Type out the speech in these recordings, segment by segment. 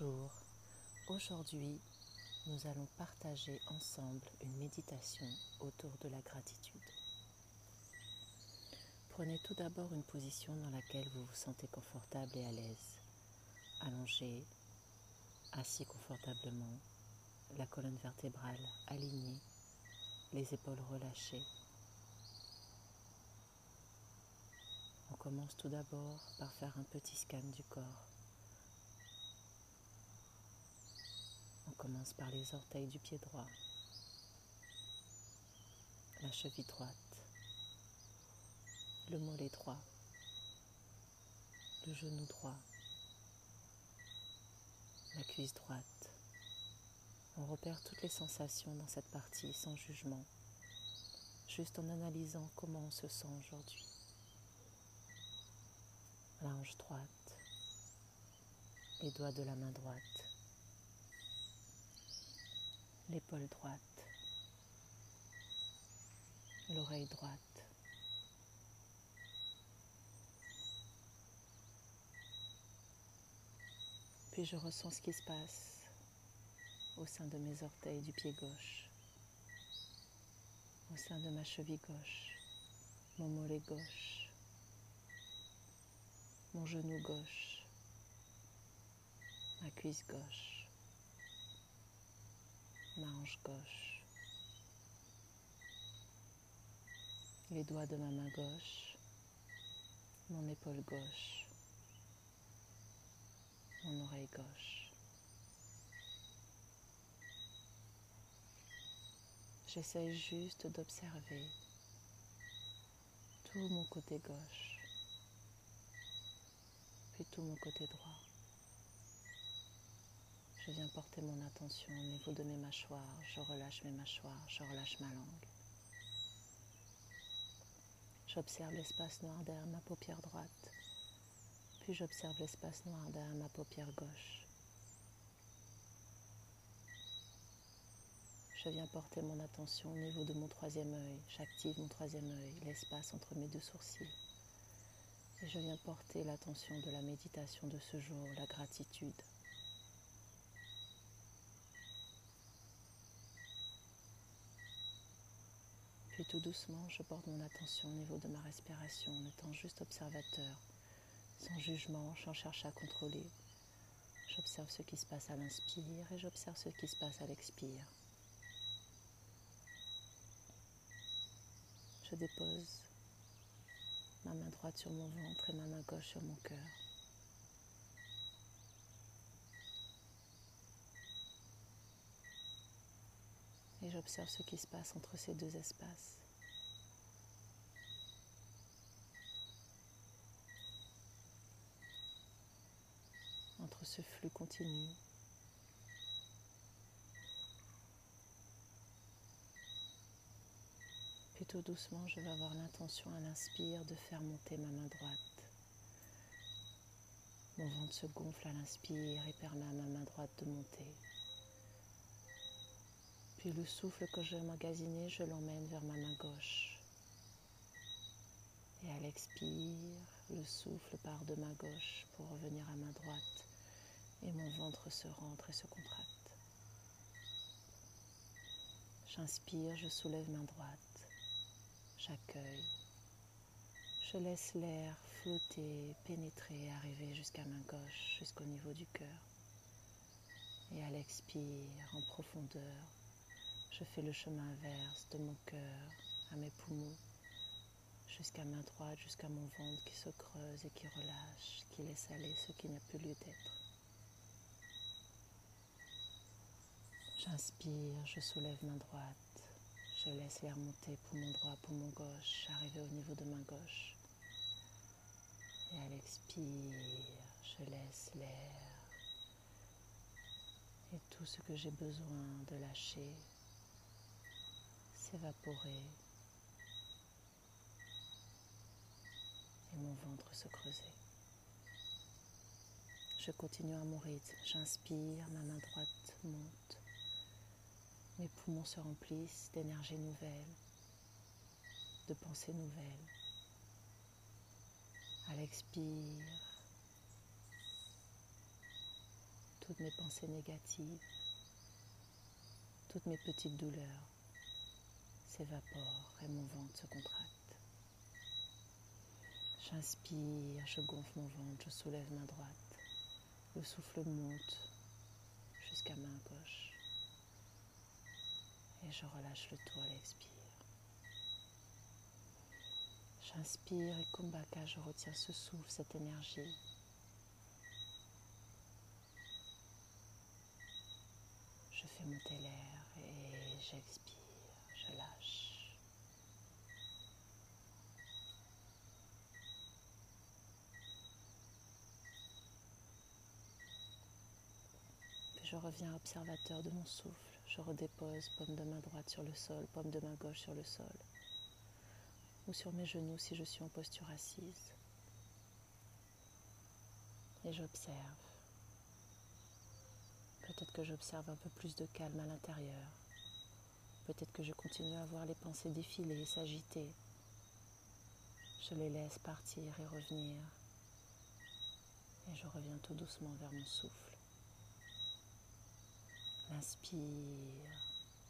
Bonjour, aujourd'hui nous allons partager ensemble une méditation autour de la gratitude. Prenez tout d'abord une position dans laquelle vous vous sentez confortable et à l'aise. Allongé, assis confortablement, la colonne vertébrale alignée, les épaules relâchées. On commence tout d'abord par faire un petit scan du corps. Commence par les orteils du pied droit, la cheville droite, le mollet droit, le genou droit, la cuisse droite. On repère toutes les sensations dans cette partie sans jugement, juste en analysant comment on se sent aujourd'hui. La hanche droite, les doigts de la main droite, l'épaule droite, l'oreille droite. Puis je ressens ce qui se passe au sein de mes orteils du pied gauche, au sein de ma cheville gauche, mon mollet gauche, mon genou gauche, ma cuisse gauche ma hanche gauche, les doigts de ma main gauche, mon épaule gauche, mon oreille gauche. J'essaie juste d'observer tout mon côté gauche, puis tout mon côté droit. Je viens porter mon attention au niveau de mes mâchoires. Je relâche mes mâchoires, je relâche ma langue. J'observe l'espace noir derrière ma paupière droite, puis j'observe l'espace noir derrière ma paupière gauche. Je viens porter mon attention au niveau de mon troisième œil. J'active mon troisième œil, l'espace entre mes deux sourcils. Et je viens porter l'attention de la méditation de ce jour, la gratitude. Tout doucement, je porte mon attention au niveau de ma respiration en étant juste observateur, sans jugement, sans chercher à contrôler. J'observe ce qui se passe à l'inspire et j'observe ce qui se passe à l'expire. Je dépose ma main droite sur mon ventre et ma main gauche sur mon cœur. Et j'observe ce qui se passe entre ces deux espaces. Entre ce flux continu. Tout doucement, je vais avoir l'intention à l'inspire de faire monter ma main droite. Mon ventre se gonfle à l'inspire et permet à ma main droite de monter. Puis le souffle que j'ai emmagasiné, je l'emmène vers ma main gauche. Et à l'expire, le souffle part de ma gauche pour revenir à ma droite. Et mon ventre se rentre et se contracte. J'inspire, je soulève main droite. J'accueille. Je laisse l'air flotter, pénétrer, arriver jusqu'à main gauche, jusqu'au niveau du cœur. Et à l'expire, en profondeur, je fais le chemin inverse de mon cœur à mes poumons, jusqu'à main droite, jusqu'à mon ventre qui se creuse et qui relâche, qui laisse aller ce qui n'a plus lieu d'être. J'inspire, je soulève main droite, je laisse l'air monter poumon droit, poumon gauche, arriver au niveau de main gauche. Et à l'expire, je laisse l'air et tout ce que j'ai besoin de lâcher s'évaporer et mon ventre se creuser. Je continue à mon rythme. J'inspire, ma main droite monte. Mes poumons se remplissent d'énergie nouvelle, de pensées nouvelles. À l'expire, toutes mes pensées négatives, toutes mes petites douleurs et mon ventre se contracte. J'inspire, je gonfle mon ventre, je soulève ma droite. Le souffle monte jusqu'à main gauche. Et je relâche le tout à l'expire. J'inspire et Kumbhaka, je retiens ce souffle, cette énergie. Je fais monter l'air et j'expire, je lâche. Puis je reviens observateur de mon souffle. Je redépose paume de main droite sur le sol, paume de main gauche sur le sol ou sur mes genoux si je suis en posture assise. Et j'observe. Peut-être que j'observe un peu plus de calme à l'intérieur. Peut-être que je continue à voir les pensées défiler, s'agiter. Je les laisse partir et revenir. Et je reviens tout doucement vers mon souffle. L'inspire.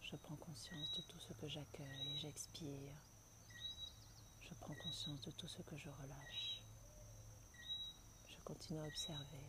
Je prends conscience de tout ce que j'accueille j'expire. Je prends conscience de tout ce que je relâche. Je continue à observer,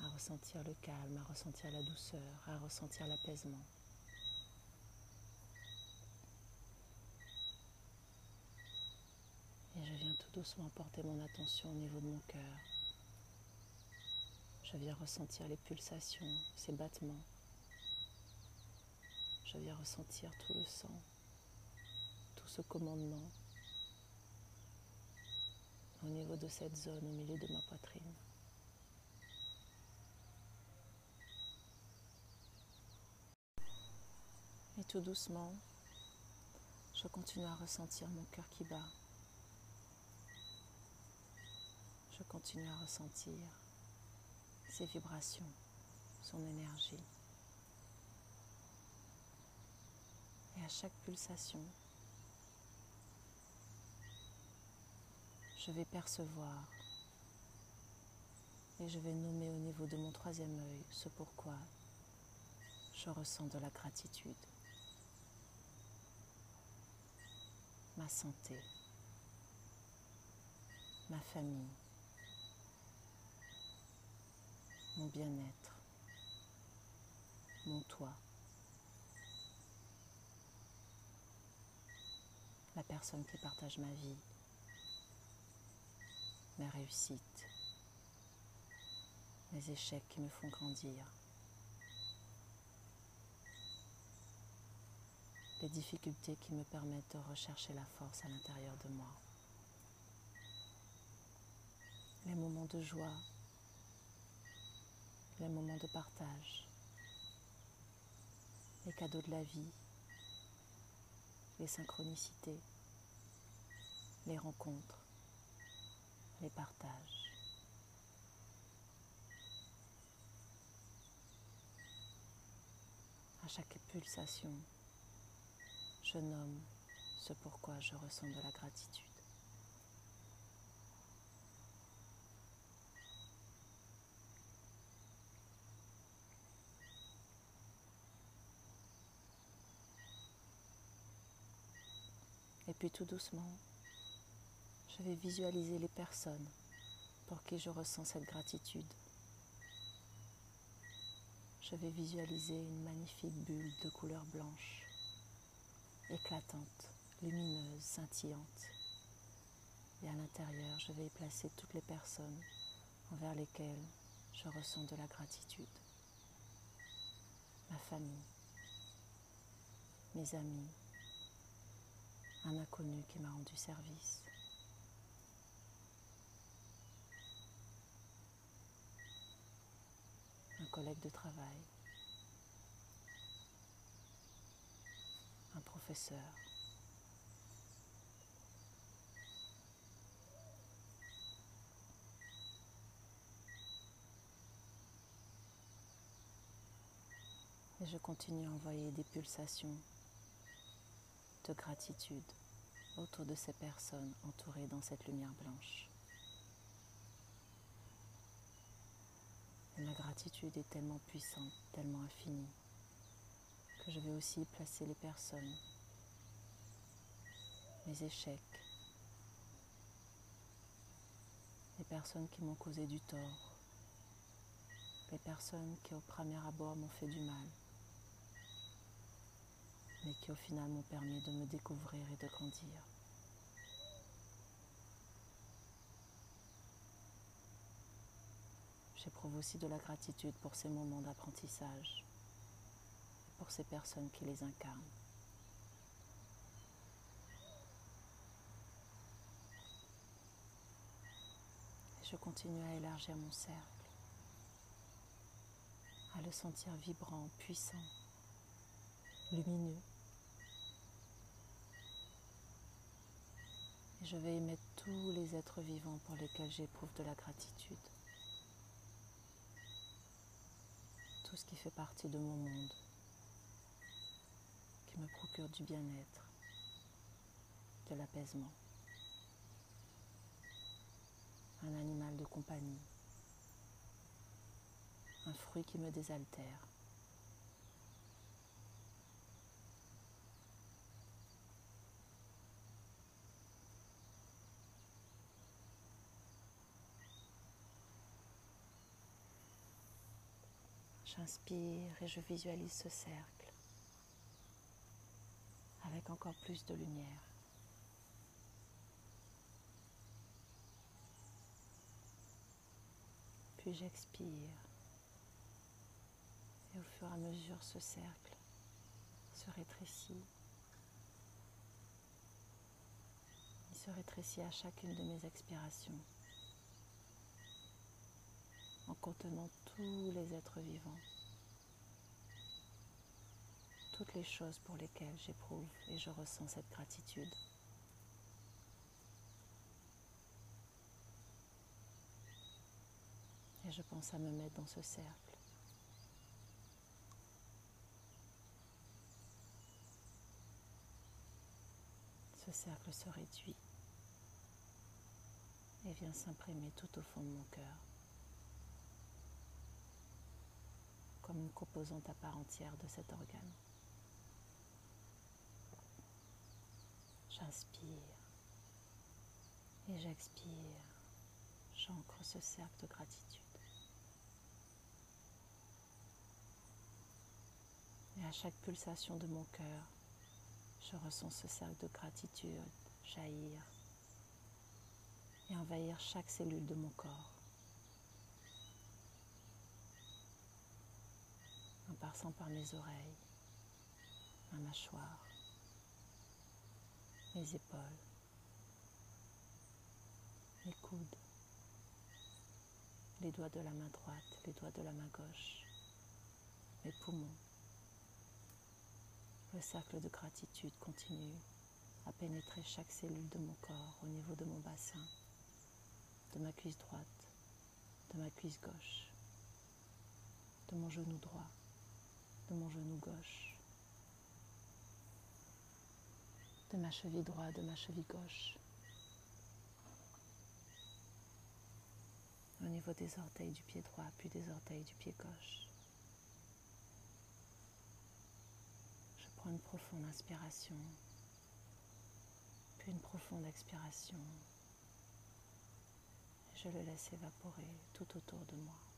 à ressentir le calme, à ressentir la douceur, à ressentir l'apaisement. Et je viens tout doucement porter mon attention au niveau de mon cœur. Je viens ressentir les pulsations, ces battements. Je viens ressentir tout le sang ce commandement au niveau de cette zone au milieu de ma poitrine. Et tout doucement, je continue à ressentir mon cœur qui bat. Je continue à ressentir ses vibrations, son énergie. Et à chaque pulsation, je vais percevoir et je vais nommer au niveau de mon troisième œil ce pourquoi je ressens de la gratitude. Ma santé, ma famille, mon bien-être, mon toit, la personne qui partage ma vie, mes réussites, mes échecs qui me font grandir, les difficultés qui me permettent de rechercher la force à l'intérieur de moi, les moments de joie, les moments de partage, les cadeaux de la vie, les synchronicités, les rencontres, les partages. À chaque pulsation, je nomme ce pourquoi je ressens de la gratitude. Et puis tout doucement, je vais visualiser les personnes pour qui je ressens cette gratitude. Je vais visualiser une magnifique bulle de couleur blanche, éclatante, lumineuse, scintillante. Et à l'intérieur, je vais placer toutes les personnes envers lesquelles je ressens de la gratitude. Ma famille, mes amis, un inconnu qui m'a rendu service, collègue de travail, un professeur. Et je continue à envoyer des pulsations de gratitude autour de ces personnes entourées dans cette lumière blanche. Ma gratitude est tellement puissante, tellement infinie, que je vais aussi placer les personnes, mes échecs, les personnes qui m'ont causé du tort, les personnes qui au premier abord m'ont fait du mal, mais qui au final m'ont permis de me découvrir et de grandir. J'éprouve aussi de la gratitude pour ces moments d'apprentissage et pour ces personnes qui les incarnent. Et je continue à élargir mon cercle, à le sentir vibrant, puissant, lumineux. Je vais émettre tous les êtres vivants pour lesquels j'éprouve de la gratitude. tout ce qui fait partie de mon monde, qui me procure du bien-être, de l'apaisement. Un animal de compagnie, un fruit qui me désaltère. J'inspire et je visualise ce cercle avec encore plus de lumière. Puis j'expire et au fur et à mesure ce cercle se rétrécit. Il se rétrécit à chacune de mes expirations en contenant tous les êtres vivants, toutes les choses pour lesquelles j'éprouve et je ressens cette gratitude. Et je pense à me mettre dans ce cercle. Ce cercle se réduit et vient s'imprimer tout au fond de mon cœur. Comme une composante à part entière de cet organe. J'inspire et j'expire. J'ancre ce cercle de gratitude. Et à chaque pulsation de mon cœur, je ressens ce cercle de gratitude jaillir et envahir chaque cellule de mon corps. En passant par mes oreilles, ma mâchoire, mes épaules, mes coudes, les doigts de la main droite, les doigts de la main gauche, mes poumons. Le cercle de gratitude continue à pénétrer chaque cellule de mon corps au niveau de mon bassin, de ma cuisse droite, de ma cuisse gauche, de mon genou droit, de mon genou gauche, de ma cheville droite, de ma cheville gauche, au niveau des orteils du pied droit, puis des orteils du pied gauche. Je prends une profonde inspiration, puis une profonde expiration, et je le laisse évaporer tout autour de moi.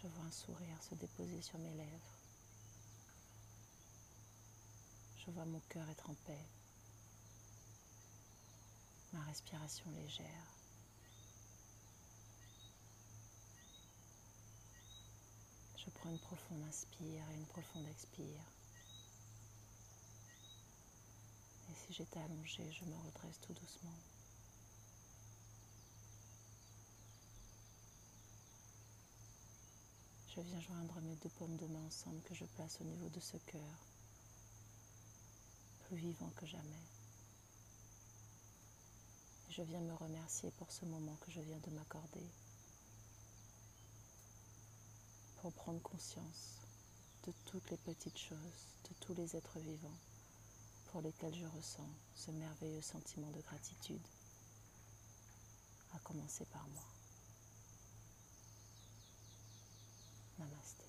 Je vois un sourire se déposer sur mes lèvres. Je vois mon cœur être en paix, ma respiration légère. Je prends une profonde inspire et une profonde expire. Et si j'étais allongée, je me redresse tout doucement. Je viens joindre mes deux paumes de main ensemble que je place au niveau de ce cœur, plus vivant que jamais. Et je viens me remercier pour ce moment que je viens de m'accorder, pour prendre conscience de toutes les petites choses, de tous les êtres vivants pour lesquels je ressens ce merveilleux sentiment de gratitude, à commencer par moi. ナマステ